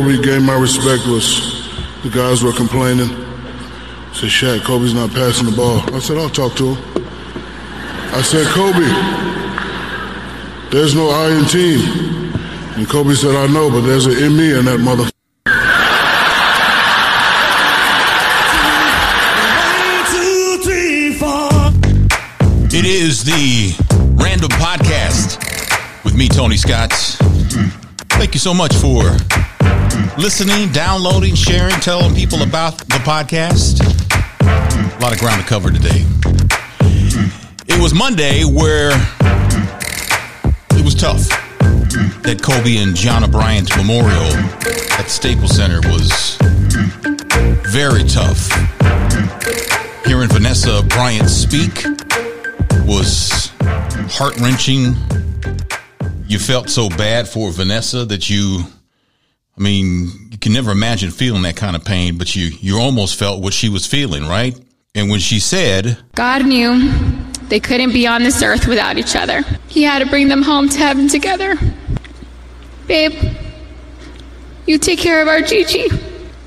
Kobe gained my respect was the guys were complaining. I said, Shaq, Kobe's not passing the ball. I said, I'll talk to him. I said, Kobe, there's no I in team. And Kobe said, I know, but there's an in me in that mother. It is the Random Podcast with me, Tony Scott. Thank you so much for listening, downloading, sharing, telling people about the podcast. A lot of ground to cover today. It was Monday where it was tough. That Kobe and Gianna Bryant memorial at Staples Center was very tough. Hearing Vanessa Bryant speak was heart wrenching. You felt so bad for Vanessa that you, I mean, you can never imagine feeling that kind of pain, but you, you almost felt what she was feeling, right? And when she said, God knew they couldn't be on this earth without each other. He had to bring them home to heaven together. Babe, you take care of our Gigi.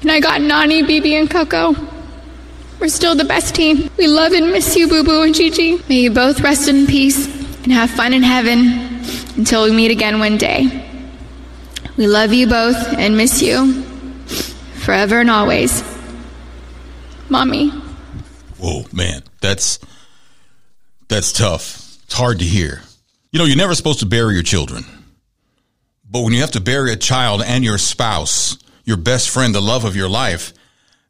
And I got Nani, Bibi, and Coco. We're still the best team. We love and miss you, Boo Boo and Gigi. May you both rest in peace and have fun in heaven until we meet again one day. We love you both and miss you forever and always. Mommy. Whoa, man, that's that's tough. It's hard to hear. You know, you're never supposed to bury your children. But when you have to bury a child and your spouse, your best friend, the love of your life,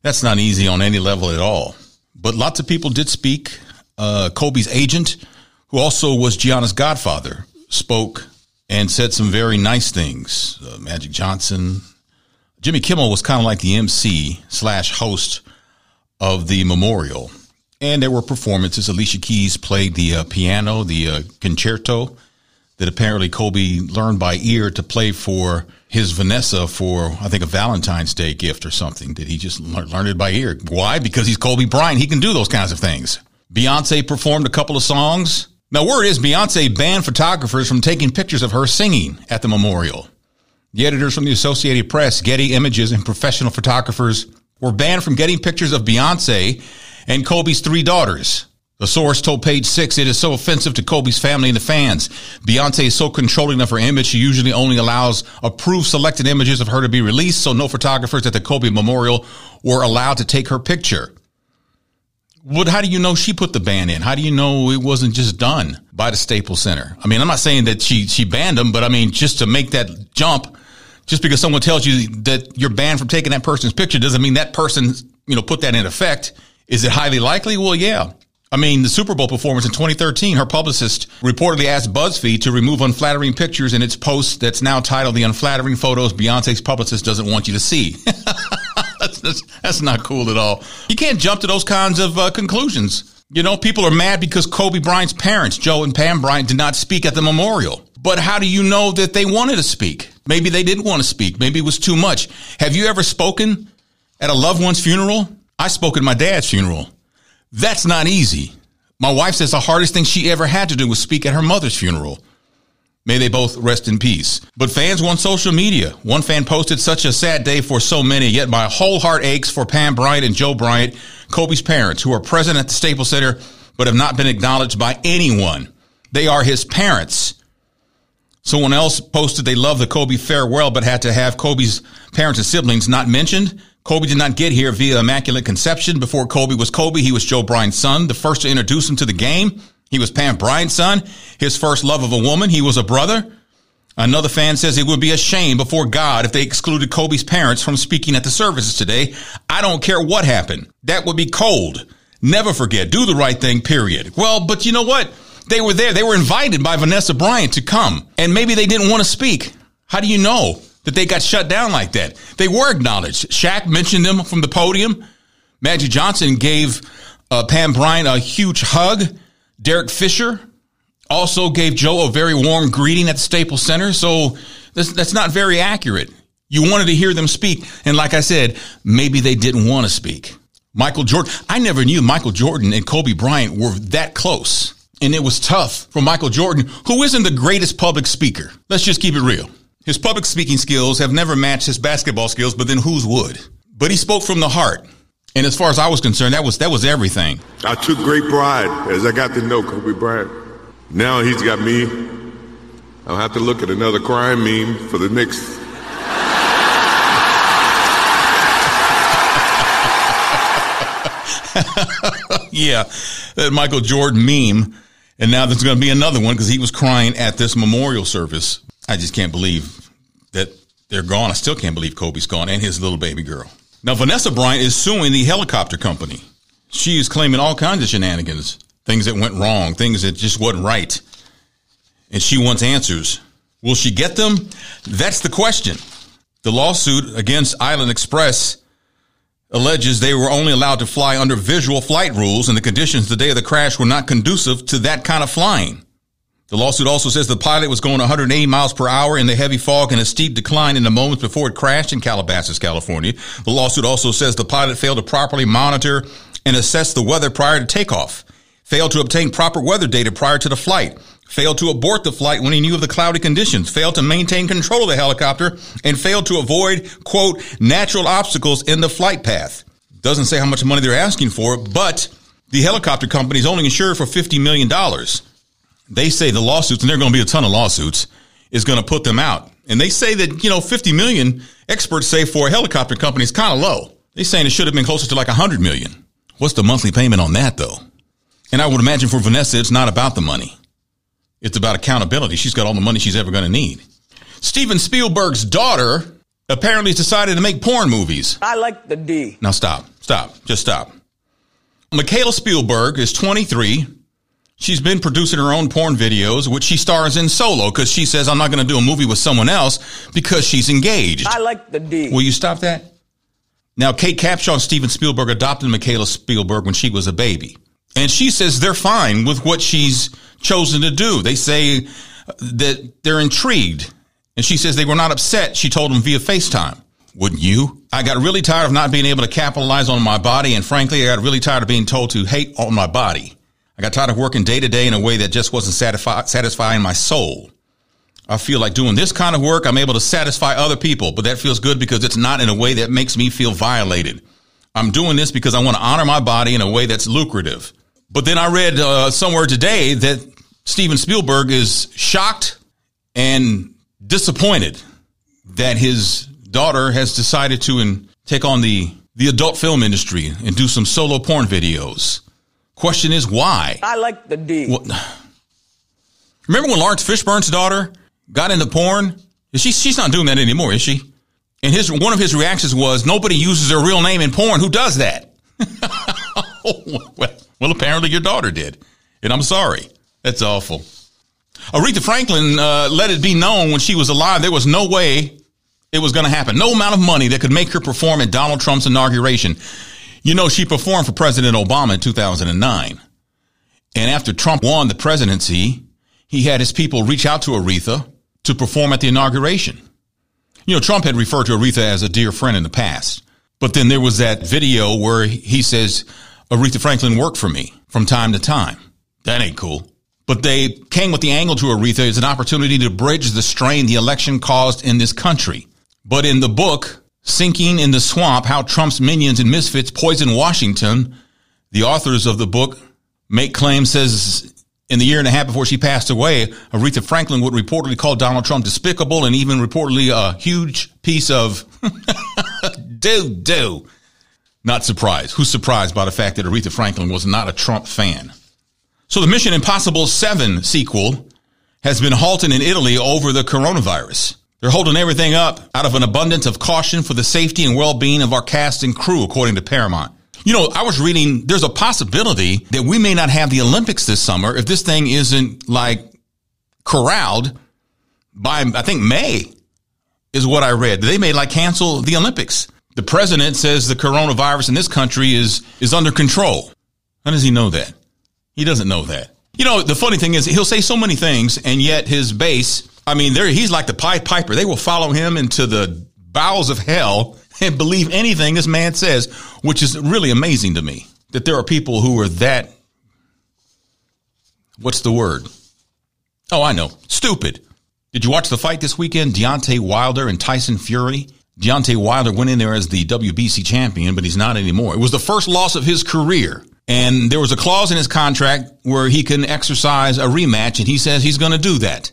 that's not easy on any level at all. But lots of people did speak. Uh, Kobe's agent, who also was Gianna's godfather, spoke and said some very nice things. Uh, Magic Johnson, Jimmy Kimmel was kind of like the MC slash host of the memorial. And there were performances. Alicia Keys played the uh, piano, the uh, concerto that apparently Kobe learned by ear to play for his Vanessa for, I think, a Valentine's Day gift or something. Did he just learn, learn it by ear? Why? Because he's Kobe Bryant. He can do those kinds of things. Beyonce performed a couple of songs. Now, word is Beyonce banned photographers from taking pictures of her singing at the memorial. The editors from the Associated Press, Getty Images, and professional photographers were banned from getting pictures of Beyonce and Kobe's three daughters. The source told Page Six it is so offensive to Kobe's family and the fans. Beyonce is so controlling of her image, she usually only allows approved selected images of her to be released, so no photographers at the Kobe Memorial were allowed to take her picture. What, how do you know she put the ban in? How do you know it wasn't just done by the Staples Center? I mean, I'm not saying that she, she banned them, but I mean, just to make that jump, just because someone tells you that you're banned from taking that person's picture doesn't mean that person, you know, put that in effect. Is it highly likely? Well, yeah. I mean, the Super Bowl performance in 2013, her publicist reportedly asked BuzzFeed to remove unflattering pictures in its post that's now titled The Unflattering Photos Beyonce's Publicist Doesn't Want You to See. that's, that's, not cool at all. You can't jump to those kinds of uh, conclusions. You know, people are mad because Kobe Bryant's parents, Joe and Pam Bryant, did not speak at the memorial. But how do you know that they wanted to speak? Maybe they didn't want to speak. Maybe it was too much. Have you ever spoken at a loved one's funeral? I spoke at my dad's funeral. That's not easy. My wife says the hardest thing she ever had to do was speak at her mother's funeral. May they both rest in peace. But fans want social media. One fan posted such a sad day for so many, yet my whole heart aches for Pam Bryant and Joe Bryant, Kobe's parents, who are present at the Staples Center but have not been acknowledged by anyone. They are his parents. Someone else posted they love the Kobe farewell but had to have Kobe's parents and siblings not mentioned. Kobe did not get here via Immaculate Conception. Before Kobe was Kobe, he was Joe Bryant's son, the first to introduce him to the game. He was Pam Bryant's son, his first love of a woman. He was a brother. Another fan says it would be a shame before God if they excluded Kobe's parents from speaking at the services today. I don't care what happened. That would be cold. Never forget. Do the right thing, period. Well, but you know what? They were there. They were invited by Vanessa Bryant to come and maybe they didn't want to speak. How do you know? that they got shut down like that. They were acknowledged. Shaq mentioned them from the podium. Magic Johnson gave uh, Pam Bryant a huge hug. Derek Fisher also gave Joe a very warm greeting at the Staples Center. So that's, that's not very accurate. You wanted to hear them speak. And like I said, maybe they didn't want to speak. Michael Jordan, I never knew Michael Jordan and Kobe Bryant were that close. And it was tough for Michael Jordan, who isn't the greatest public speaker. Let's just keep it real. His public speaking skills have never matched his basketball skills, but then whose would? But he spoke from the heart. And as far as I was concerned, that was that was everything. I took great pride as I got to know Kobe Bryant. Now he's got me. I'll have to look at another crime meme for the next. yeah, that Michael Jordan meme. And now there's going to be another one because he was crying at this memorial service. I just can't believe that they're gone. I still can't believe Kobe's gone and his little baby girl. Now, Vanessa Bryant is suing the helicopter company. She is claiming all kinds of shenanigans, things that went wrong, things that just wasn't right. And she wants answers. Will she get them? That's the question. The lawsuit against Island Express alleges they were only allowed to fly under visual flight rules and the conditions the day of the crash were not conducive to that kind of flying. The lawsuit also says the pilot was going 180 miles per hour in the heavy fog and a steep decline in the moments before it crashed in Calabasas, California. The lawsuit also says the pilot failed to properly monitor and assess the weather prior to takeoff, failed to obtain proper weather data prior to the flight, failed to abort the flight when he knew of the cloudy conditions, failed to maintain control of the helicopter, and failed to avoid, quote, natural obstacles in the flight path. Doesn't say how much money they're asking for, but the helicopter company is only insured for $50 million. They say the lawsuits, and there are going to be a ton of lawsuits, is going to put them out. And they say that, you know, 50 million experts say for a helicopter company is kind of low. They're saying it should have been closer to like 100 million. What's the monthly payment on that though? And I would imagine for Vanessa, it's not about the money. It's about accountability. She's got all the money she's ever going to need. Steven Spielberg's daughter apparently has decided to make porn movies. I like the D. Now stop, stop, just stop. Michaela Spielberg is 23. She's been producing her own porn videos, which she stars in solo because she says, I'm not going to do a movie with someone else because she's engaged. I like the D. Will you stop that? Now, Kate Capshaw and Steven Spielberg adopted Michaela Spielberg when she was a baby. And she says they're fine with what she's chosen to do. They say that they're intrigued. And she says they were not upset. She told them via FaceTime. Wouldn't you? I got really tired of not being able to capitalize on my body. And frankly, I got really tired of being told to hate on my body. I got tired of working day to day in a way that just wasn't satisfy, satisfying my soul. I feel like doing this kind of work, I'm able to satisfy other people, but that feels good because it's not in a way that makes me feel violated. I'm doing this because I want to honor my body in a way that's lucrative. But then I read uh, somewhere today that Steven Spielberg is shocked and disappointed that his daughter has decided to in, take on the the adult film industry and do some solo porn videos. Question is why? I like the D. Well, remember when Laurence Fishburne's daughter got into porn? She, she's not doing that anymore, is she? And his one of his reactions was, "Nobody uses their real name in porn. Who does that?" well, well, apparently your daughter did, and I'm sorry. That's awful. Aretha Franklin uh, let it be known when she was alive there was no way it was going to happen. No amount of money that could make her perform at Donald Trump's inauguration. You know, she performed for President Obama in 2009. And after Trump won the presidency, he had his people reach out to Aretha to perform at the inauguration. You know, Trump had referred to Aretha as a dear friend in the past. But then there was that video where he says, Aretha Franklin worked for me from time to time. That ain't cool. But they came with the angle to Aretha as an opportunity to bridge the strain the election caused in this country. But in the book, Sinking in the Swamp, How Trump's Minions and Misfits Poison Washington, the authors of the book make claims says in the year and a half before she passed away, Aretha Franklin would reportedly call Donald Trump despicable and even reportedly a huge piece of do do. Not surprised. Who's surprised by the fact that Aretha Franklin was not a Trump fan? So the Mission Impossible 7 sequel has been halted in Italy over the coronavirus. They're holding everything up out of an abundance of caution for the safety and well-being of our cast and crew, according to Paramount. You know, I was reading, there's a possibility that we may not have the Olympics this summer if this thing isn't like corralled by, I think May is what I read. They may like cancel the Olympics. The president says the coronavirus in this country is, is under control. How does he know that? He doesn't know that. You know, the funny thing is he'll say so many things and yet his base, I mean, there he's like the Pied Piper. They will follow him into the bowels of hell and believe anything this man says, which is really amazing to me that there are people who are that, what's the word? Oh, I know, stupid. Did you watch the fight this weekend? Deontay Wilder and Tyson Fury. Deontay Wilder went in there as the WBC champion, but he's not anymore. It was the first loss of his career. And there was a clause in his contract where he can exercise a rematch, and he says he's going to do that.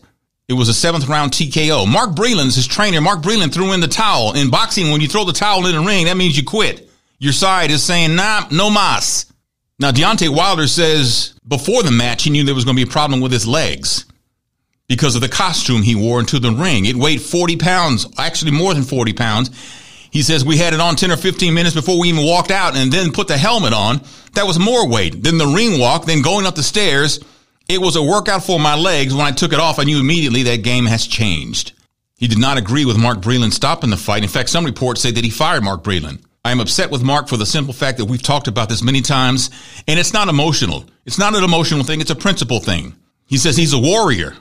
It was a seventh round TKO. Mark Breland's his trainer. Mark Breland threw in the towel. In boxing, when you throw the towel in the ring, that means you quit. Your side is saying, nah, no mas. Now, Deontay Wilder says before the match, he knew there was going to be a problem with his legs because of the costume he wore into the ring. It weighed 40 pounds, actually more than 40 pounds. He says we had it on 10 or 15 minutes before we even walked out and then put the helmet on. That was more weight. than the ring walk, then going up the stairs. It was a workout for my legs. When I took it off, I knew immediately that game has changed. He did not agree with Mark Breland stopping the fight. In fact, some reports say that he fired Mark Breland. I am upset with Mark for the simple fact that we've talked about this many times, and it's not emotional. It's not an emotional thing. It's a principle thing. He says he's a warrior.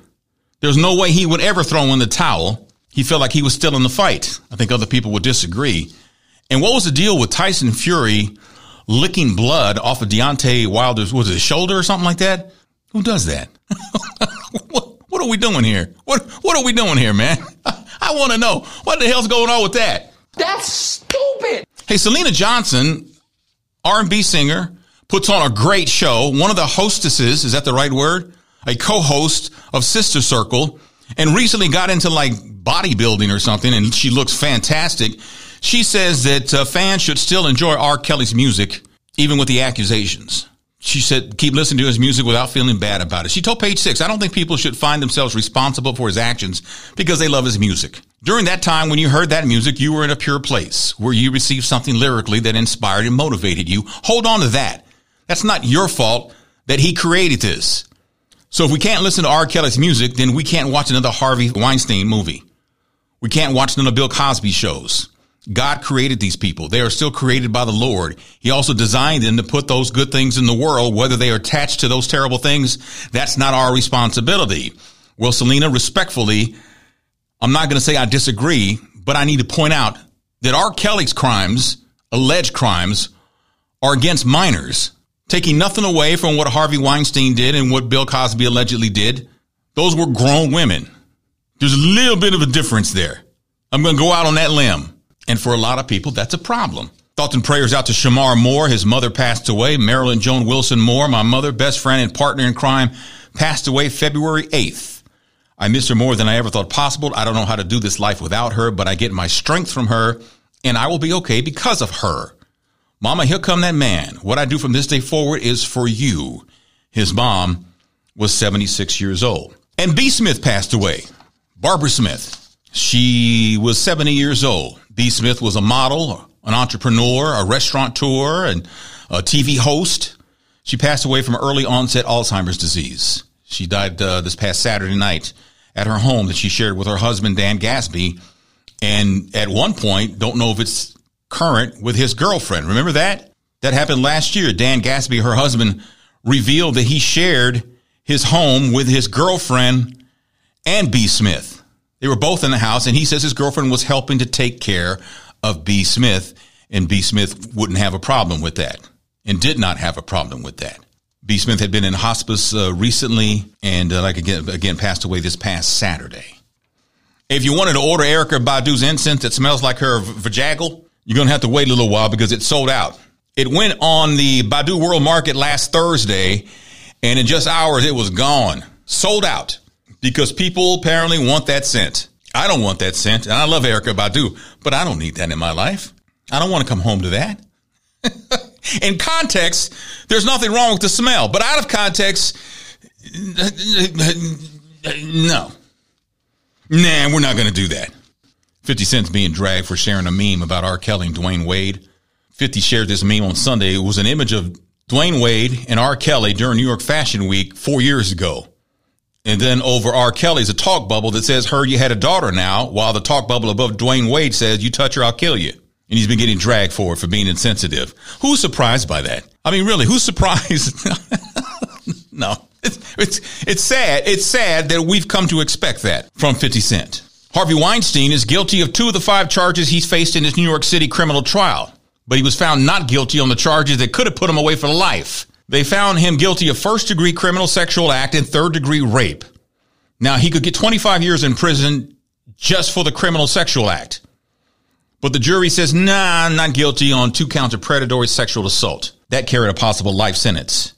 There's no way he would ever throw in the towel. He felt like he was still in the fight. I think other people would disagree. And what was the deal with Tyson Fury licking blood off of Deontay Wilder's, was it his shoulder or something like that? Who does that? what, what are we doing here? What, what are we doing here, man? I want to know what the hell's going on with that? That's stupid. Hey, Syleena Johnson, R&B singer, puts on a great show. One of the hostesses, is that the right word? a co-host of Sister Circle and recently got into like bodybuilding or something and she looks fantastic. She says that uh, fans should still enjoy R. Kelly's music even with the accusations. She said, keep listening to his music without feeling bad about it. She told page six, I don't think people should find themselves responsible for his actions because they love his music. During that time when you heard that music, you were in a pure place where you received something lyrically that inspired and motivated you. Hold on to that. That's not your fault that he created this. So if we can't listen to R. Kelly's music, then we can't watch another Harvey Weinstein movie. We can't watch another Bill Cosby shows. God created these people. They are still created by the Lord. He also designed them to put those good things in the world, whether they are attached to those terrible things. That's not our responsibility. Well, Syleena, respectfully, I'm not going to say I disagree, but I need to point out that R. Kelly's crimes, alleged crimes, are against minors taking nothing away from what Harvey Weinstein did and what Bill Cosby allegedly did. Those were grown women. There's a little bit of a difference there. I'm going to go out on that limb. And for a lot of people, that's a problem. Thoughts and prayers out to Shemar Moore. His mother passed away. Marilyn Joan Wilson Moore, my mother, best friend and partner in crime, passed away February 8th. I miss her more than I ever thought possible. I don't know how to do this life without her, but I get my strength from her and I will be okay because of her. Mama, here come that man. What I do from this day forward is for you. His mom was 76 years old. And B. Smith passed away. Barbara Smith. She was 70 years old. B. Smith was a model, an entrepreneur, a restaurateur, and a TV host. She passed away from early onset Alzheimer's disease. She died uh, this past Saturday night at her home that she shared with her husband, Dan Gasby. And at one point, don't know if it's current with his girlfriend. Remember that? That happened last year. Dan Gasby, her husband, revealed that he shared his home with his girlfriend and B. Smith. They were both in the house, and he says his girlfriend was helping to take care of B. Smith, and B. Smith wouldn't have a problem with that and did not have a problem with that. B. Smith had been in hospice uh, recently and, uh, like again, again, passed away this past Saturday. If you wanted to order Erykah Badu's incense that smells like her vajagal, you're going to have to wait a little while because it's sold out. It went on the Badu World Market last Thursday, and in just hours, it was gone. Sold out because people apparently want that scent. I don't want that scent, and I love Erykah Badu, but I don't need that in my life. I don't want to come home to that. in context, there's nothing wrong with the smell, but out of context, no. Nah, we're not going to do that. 50 Cent's being dragged for sharing a meme about R. Kelly and Dwyane Wade. 50 shared this meme on Sunday. It was an image of Dwyane Wade and R. Kelly during New York Fashion Week four years ago. And then over R. Kelly's a talk bubble that says, heard you had a daughter now, while the talk bubble above Dwyane Wade says, you touch her, I'll kill you. And he's been getting dragged for it for being insensitive. Who's surprised by that? I mean, really, who's surprised? no, it's, it's, it's sad. It's sad that we've come to expect that from 50 Cent. Harvey Weinstein is guilty of two of the five charges he's faced in his New York City criminal trial, but he was found not guilty on the charges that could have put him away for life. They found him guilty of first degree criminal sexual act and third degree rape. Now, he could get 25 years in prison just for the criminal sexual act. But the jury says, nah, not guilty on two counts of predatory sexual assault. That carried a possible life sentence.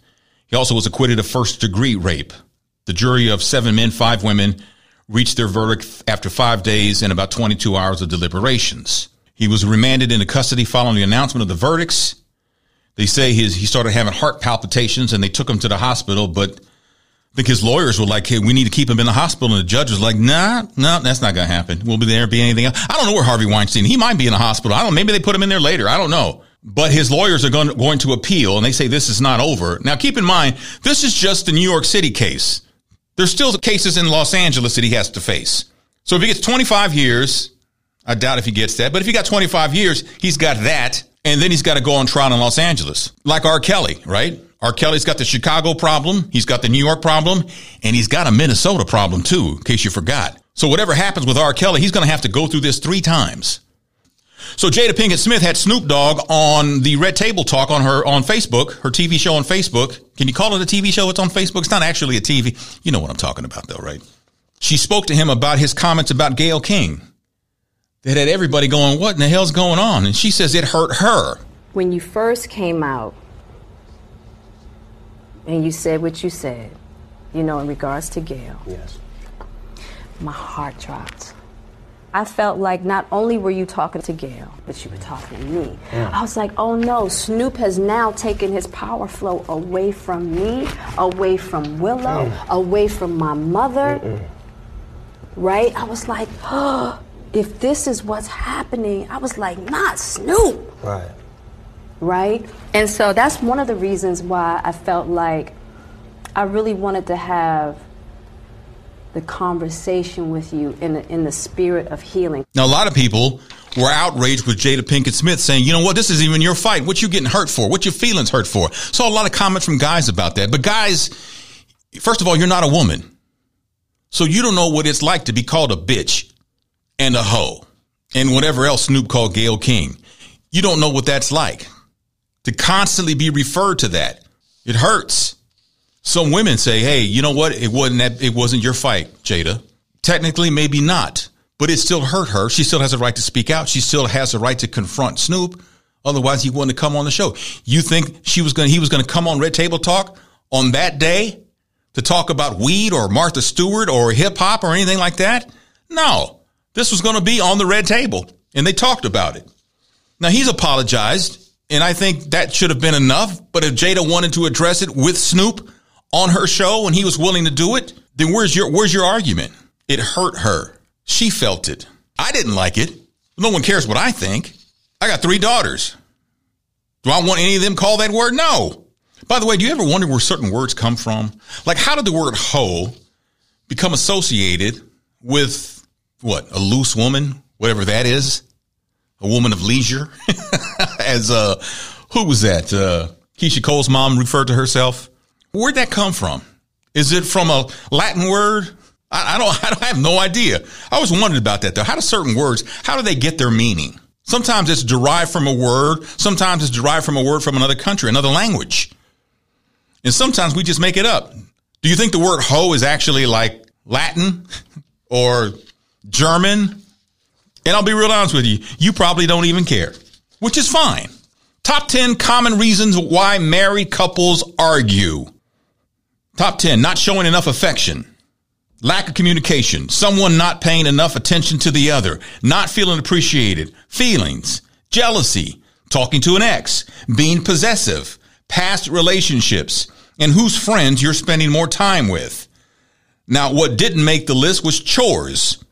He also was acquitted of first degree rape. The jury of seven men, five women reached their verdict after five days and about 22 hours of deliberations. He was remanded into custody following the announcement of the verdicts. They say his, he started having heart palpitations and they took him to the hospital, but I think his lawyers were like, hey, we need to keep him in the hospital. And the judge was like, nah, no, nah, that's not going to happen. We'll be there, be anything else. I don't know where Harvey Weinstein, he might be in the hospital. I don't. Maybe they put him in there later. I don't know. But his lawyers are going, going to appeal and they say this is not over. Now keep in mind, this is just the New York City case. There's still cases in Los Angeles that he has to face. So if he gets 25 years, I doubt if he gets that, but if he got 25 years, he's got that. And then he's got to go on trial in Los Angeles, like R. Kelly, right? R. Kelly's got the Chicago problem. He's got the New York problem and he's got a Minnesota problem too, in case you forgot. So whatever happens with R. Kelly, he's going to have to go through this three times. So Jada Pinkett Smith had Snoop Dogg on the Red Table Talk on her on Facebook, her TV show on Facebook. Can you call it a TV show? It's on Facebook. It's not actually a TV. You know what I'm talking about though, right? She spoke to him about his comments about Gayle King. That had everybody going, what in the hell's going on? And she says it hurt her. When you first came out, and you said what you said, you know, in regards to Gayle. Yes. My heart dropped. I felt like not only were you talking to Gayle, but you were talking to me. Yeah. I was like, oh no, Snoop has now taken his power flow away from me, away from Willow, mm. away from my mother. Mm-mm. Right? I was like, oh, if this is what's happening, I was like, not Snoop. Right right? And so that's one of the reasons why I felt like I really wanted to have the conversation with you in the, in the spirit of healing. Now, a lot of people were outraged with Jada Pinkett Smith saying, you know what, this isn't even your fight. What you getting hurt for? What your feelings hurt for? Saw a lot of comments from guys about that. But guys, first of all, you're not a woman. So you don't know what it's like to be called a bitch and a hoe and whatever else Snoop called Gayle King. You don't know what that's like to constantly be referred to that. It hurts. Some women say, "Hey, you know what? It wasn't that. It wasn't your fight, Jada. Technically, maybe not, but it still hurt her. She still has a right to speak out. She still has a right to confront Snoop. Otherwise, he wouldn't have come on the show. You think she was going? He was going to come on Red Table Talk on that day to talk about weed or Martha Stewart or hip hop or anything like that? No, this was going to be on the Red Table, and they talked about it. Now he's apologized and I think that should have been enough. But if Jada wanted to address it with Snoop on her show and he was willing to do it, then where's your, where's your argument? It hurt her. She felt it. I didn't like it. No one cares what I think. I got three daughters. Do I want any of them call that word? No. By the way, do you ever wonder where certain words come from? Like, how did the word hoe become associated with what? A loose woman, whatever that is? a woman of leisure, as uh, who was that? Uh, Keyshia Cole's mom referred to herself. Where'd that come from? Is it from a Latin word? I, I don't. I, don't, I have no idea. I always wondered about that though. How do certain words? How do they get their meaning? Sometimes it's derived from a word. Sometimes it's derived from a word from another country, another language. And sometimes we just make it up. Do you think the word hoe is actually like Latin or German and I'll be real honest with you, you probably don't even care, which is fine. Top 10 common reasons why married couples argue. Top 10, not showing enough affection. Lack of communication, someone not paying enough attention to the other, not feeling appreciated, feelings, jealousy, talking to an ex, being possessive, past relationships, and whose friends you're spending more time with. Now, what didn't make the list was chores.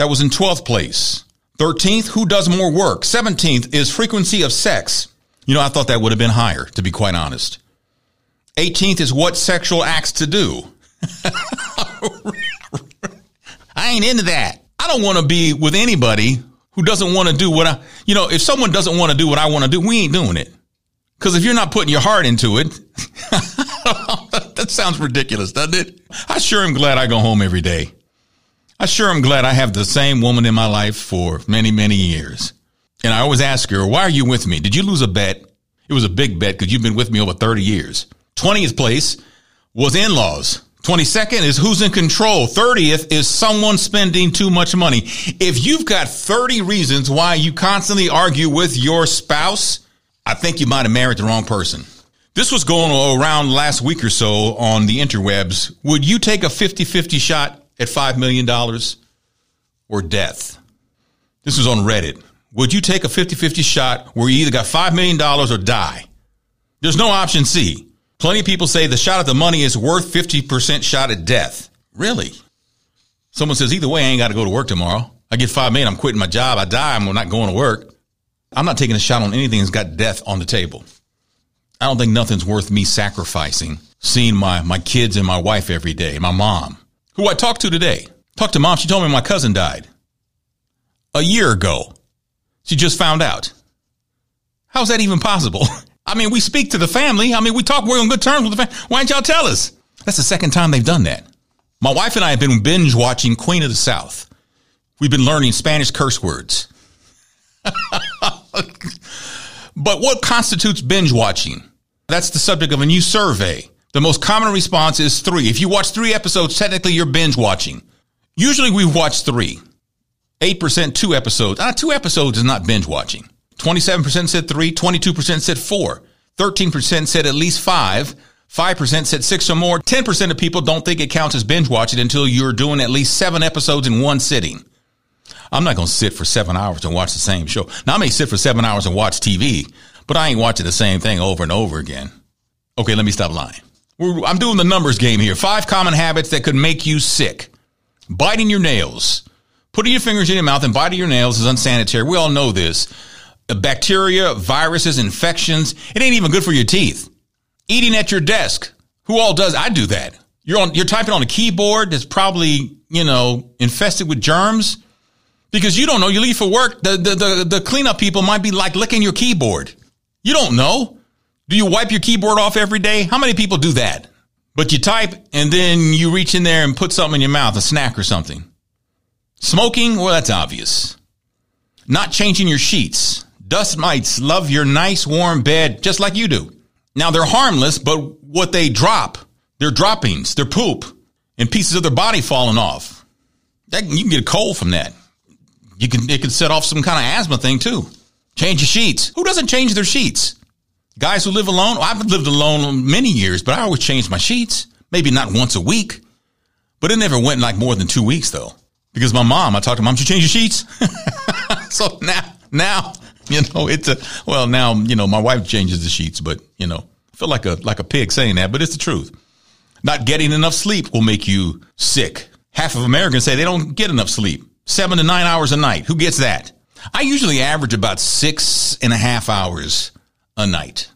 That was in 12th place. 13th, who does more work? 17th is frequency of sex. You know, I thought that would have been higher, to be quite honest. 18th is what sexual acts to do. I ain't into that. I don't want to be with anybody who doesn't want to do what I, you know, if someone doesn't want to do what I want to do, we ain't doing it. Because if you're not putting your heart into it, that sounds ridiculous, doesn't it? I sure am glad I go home every day. I sure am glad I have the same woman in my life for many, many years. And I always ask her, why are you with me? Did you lose a bet? It was a big bet because you've been with me over 30 years. 20th place was in-laws. 22nd is who's in control. 30th is someone spending too much money. If you've got 30 reasons why you constantly argue with your spouse, I think you might have married the wrong person. This was going around last week or so on the interwebs. Would you take a 50 50 shot at $5 million or death? This was on Reddit. Would you take a 50 50 shot where you either got $5 million or die? There's no option C. Plenty of people say the shot at the money is worth 50% shot at death. Really? Someone says, either way, I ain't got to go to work tomorrow. I get five million, I'm quitting my job. I die, I'm not going to work. I'm not taking a shot on anything that's got death on the table. I don't think nothing's worth me sacrificing seeing my, my kids and my wife every day, my mom, who I talked to today. Talked to mom. She told me my cousin died a year ago. She just found out. How's that even possible? I mean, we speak to the family. I mean, we talk, we're on good terms with the family. Why didn't y'all tell us? That's the second time they've done that. My wife and I have been binge watching Queen of the South. We've been learning Spanish curse words. but what constitutes binge watching? That's the subject of a new survey. The most common response is three. If you watch three episodes, technically you're binge watching. Usually we watch three. 8% two episodes. Ah, two episodes is not binge watching. 27% said three, 22% said four, 13% said at least five, 5% said six or more. 10% of people don't think it counts as binge watching until you're doing at least seven episodes in one sitting. I'm not going to sit for seven hours and watch the same show. Now I may sit for seven hours and watch TV, but I ain't watching the same thing over and over again. Okay, let me stop lying. I'm doing the numbers game here. Five common habits that could make you sick. Biting your nails. Putting your fingers in your mouth and biting your nails is unsanitary. We all know this uh, bacteria, viruses, infections. It ain't even good for your teeth. Eating at your desk. Who all does? I do that. You're on, you're typing on a keyboard that's probably, you know, infested with germs because you don't know. You leave for work. The, the, the, the cleanup people might be like licking your keyboard. You don't know. Do you wipe your keyboard off every day? How many people do that? But you type and then you reach in there and put something in your mouth, a snack or something. Smoking, well, that's obvious. Not changing your sheets. Dust mites love your nice warm bed just like you do. Now they're harmless, but what they drop, their droppings, their poop, and pieces of their body falling off. That, you can get a cold from that. You can, it can set off some kind of asthma thing too. Change your sheets. Who doesn't change their sheets? Guys who live alone. I've lived alone many years, but I always change my sheets. Maybe not once a week, but it never went like more than two weeks though. Because my mom, I talked to mom, she change your sheets. so now, now you know, it's a well now. You know, my wife changes the sheets, but you know, I feel like a like a pig saying that, but it's the truth. Not getting enough sleep will make you sick. Half of Americans say they don't get enough sleep. Seven to nine hours a night. Who gets that? I usually average about six and a half hours a night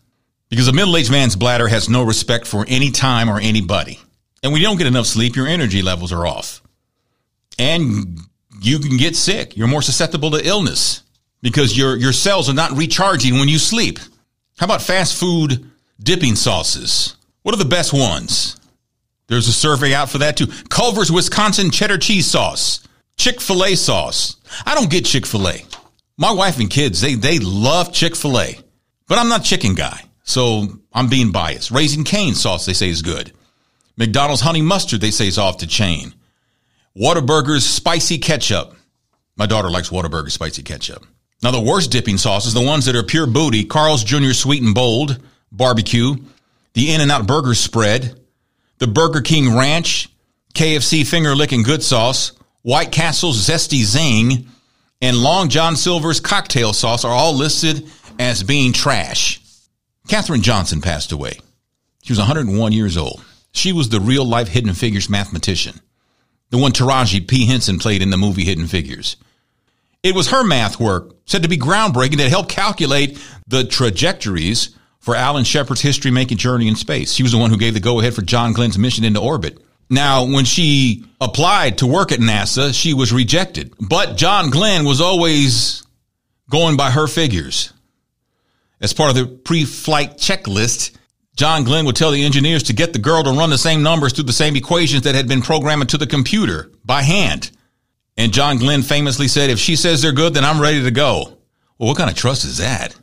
because a middle aged man's bladder has no respect for any time or anybody. And when you don't get enough sleep, your energy levels are off. And you can get sick. You're more susceptible to illness because your, your cells are not recharging when you sleep. How about fast food dipping sauces? What are the best ones? There's a survey out for that too. Culver's Wisconsin cheddar cheese sauce, Chick-fil-A sauce. I don't get Chick-fil-A. My wife and kids, they, they love Chick-fil-A, but I'm not chicken guy. So I'm being biased. Raising Cane sauce, they say is good. McDonald's honey mustard, they say is off the chain. Whataburger's spicy ketchup. My daughter likes Whataburger spicy ketchup. Now, the worst dipping sauces, the ones that are pure booty, Carl's Jr. Sweet and Bold, barbecue, the In-N-Out Burger spread, the Burger King Ranch, KFC Finger Licking Good Sauce, White Castle's Zesty Zing, and Long John Silver's cocktail sauce are all listed as being trash. Katherine Johnson passed away. She was 101 years old. She was the real life Hidden Figures mathematician, the one Taraji P. Henson played in the movie Hidden Figures. It was her math work, said to be groundbreaking, that helped calculate the trajectories for Alan Shepard's history making journey in space. She was the one who gave the go ahead for John Glenn's mission into orbit. Now, when she applied to work at NASA, she was rejected. But John Glenn was always going by her figures. As part of the pre flight checklist, John Glenn would tell the engineers to get the girl to run the same numbers through the same equations that had been programmed into the computer by hand. And John Glenn famously said, if she says they're good, then I'm ready to go. Well, what kind of trust is that?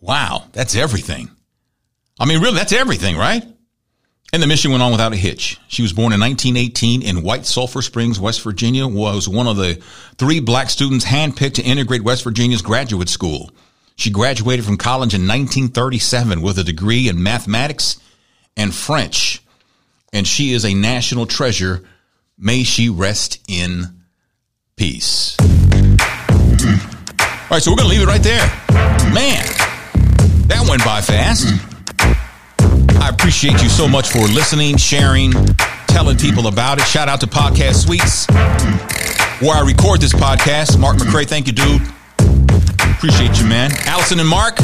Wow, that's everything. I mean, really, that's everything, right? And the mission went on without a hitch. She was born in 1918 in White Sulphur Springs, West Virginia, was one of the three black students handpicked to integrate West Virginia's graduate school. She graduated from college in 1937 with a degree in mathematics and French. And she is a national treasure. May she rest in peace. All right, so we're going to leave it right there. Man, that went by fast. I appreciate you so much for listening, sharing, telling people about it. Shout out to Podcast Suites, where I record this podcast. Mark McCray, thank you, dude. Appreciate you, man. Allison and Mark,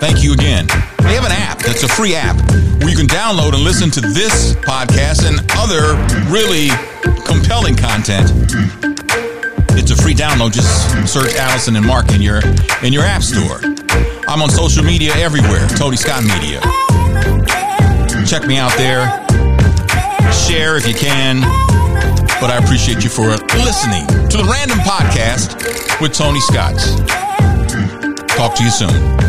thank you again. They have an app that's a free app where you can download and listen to this podcast and other really compelling content. It's a free download. Just search Allison and Mark in your in your app store. I'm on social media everywhere. Tony Scott Media. Check me out there. Share if you can. But I appreciate you for listening to the Random Podcast with Tony Scott. Talk to you soon.